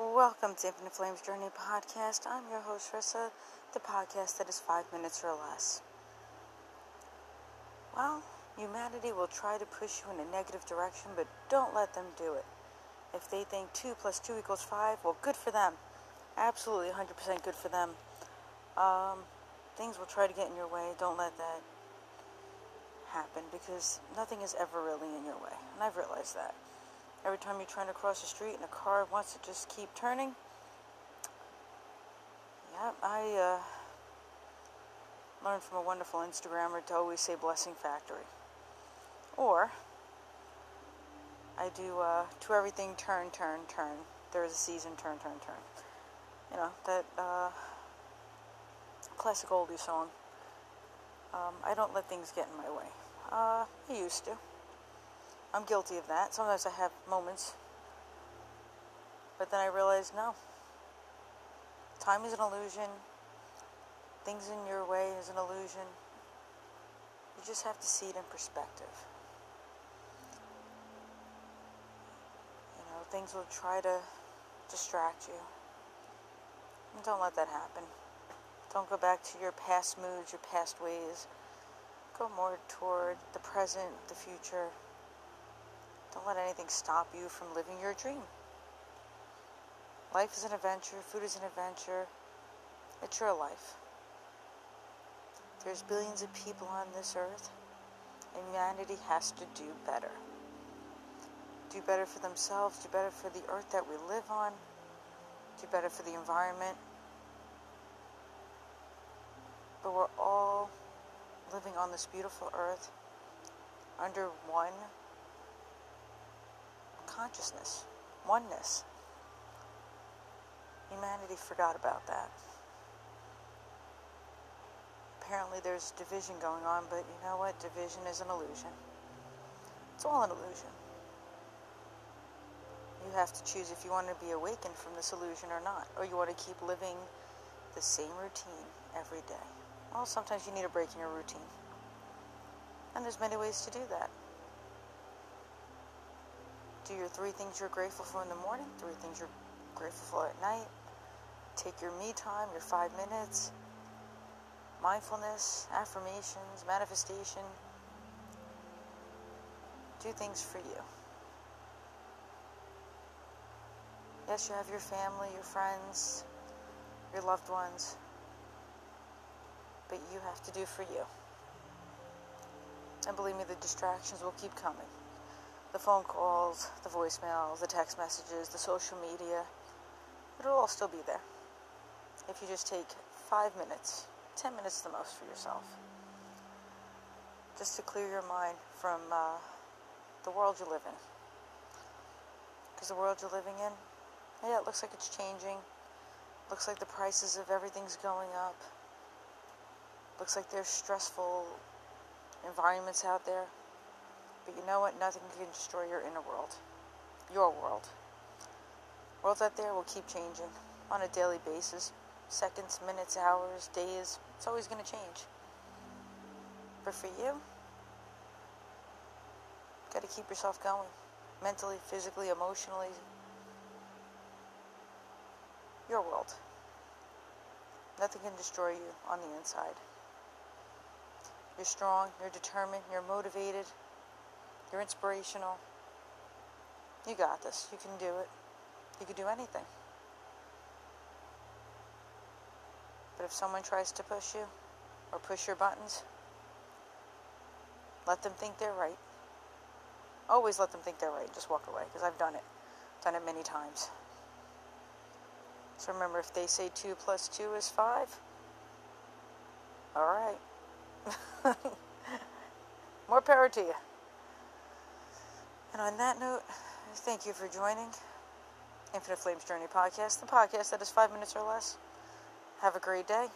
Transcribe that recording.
Welcome to Infinite Flames Journey Podcast. I'm your host, Rissa, the podcast that is five minutes or less. Well, humanity will try to push you in a negative direction, but don't let them do it. If they think 2 plus 2 equals 5, well, good for them. Absolutely 100% good for them. Um, things will try to get in your way. Don't let that happen because nothing is ever really in your way. And I've realized that. Every time you're trying to cross the street and a car wants to just keep turning. Yeah, I uh, learned from a wonderful Instagrammer to always say Blessing Factory. Or, I do uh, to everything turn, turn, turn. There is a season, turn, turn, turn. You know, that uh, classic oldie song. Um, I don't let things get in my way. Uh, I used to. I'm guilty of that. Sometimes I have moments. But then I realize no. Time is an illusion. Things in your way is an illusion. You just have to see it in perspective. You know, things will try to distract you. And don't let that happen. Don't go back to your past moods, your past ways. Go more toward the present, the future. Don't let anything stop you from living your dream. Life is an adventure, food is an adventure. It's your life. There's billions of people on this earth, and humanity has to do better. Do better for themselves, do better for the earth that we live on, do better for the environment. But we're all living on this beautiful earth under one consciousness, oneness. Humanity forgot about that. Apparently, there's division going on, but you know what? Division is an illusion. It's all an illusion. You have to choose if you want to be awakened from this illusion or not, or you want to keep living the same routine every day. Well, sometimes you need a break in your routine. And there's many ways to do that do your three things you're grateful for in the morning, three things you're grateful for at night. Take your me time, your five minutes, mindfulness, affirmations, manifestation. Do things for you. Yes, you have your family, your friends, your loved ones, but you have to do for you. And believe me, the distractions will keep coming the phone calls, the voicemails, the text messages, the social media, it'll all still be there. If you just take five minutes, ten minutes the most for yourself, just to clear your mind from uh, the world you live in. Because the world you're living in, yeah, it looks like it's changing. Looks like the prices of everything's going up. Looks like there's stressful environments out there. But you know what? Nothing can destroy your inner world. Your world. Worlds out there will keep changing on a daily basis. Seconds, minutes, hours, days. It's always going to change. But for you, got to keep yourself going. Mentally, physically, emotionally. Your world. Nothing can destroy you on the inside. You're strong, you're determined, you're motivated, you're inspirational. You got this. You can do it. You can do anything. But if someone tries to push you or push your buttons, let them think they're right. Always let them think they're right. Just walk away because I've done it. Done it many times. So remember, if they say 2 plus 2 is 5, all right. More power to you. And on that note, thank you for joining Infinite Flames Journey podcast, the podcast that is five minutes or less. Have a great day.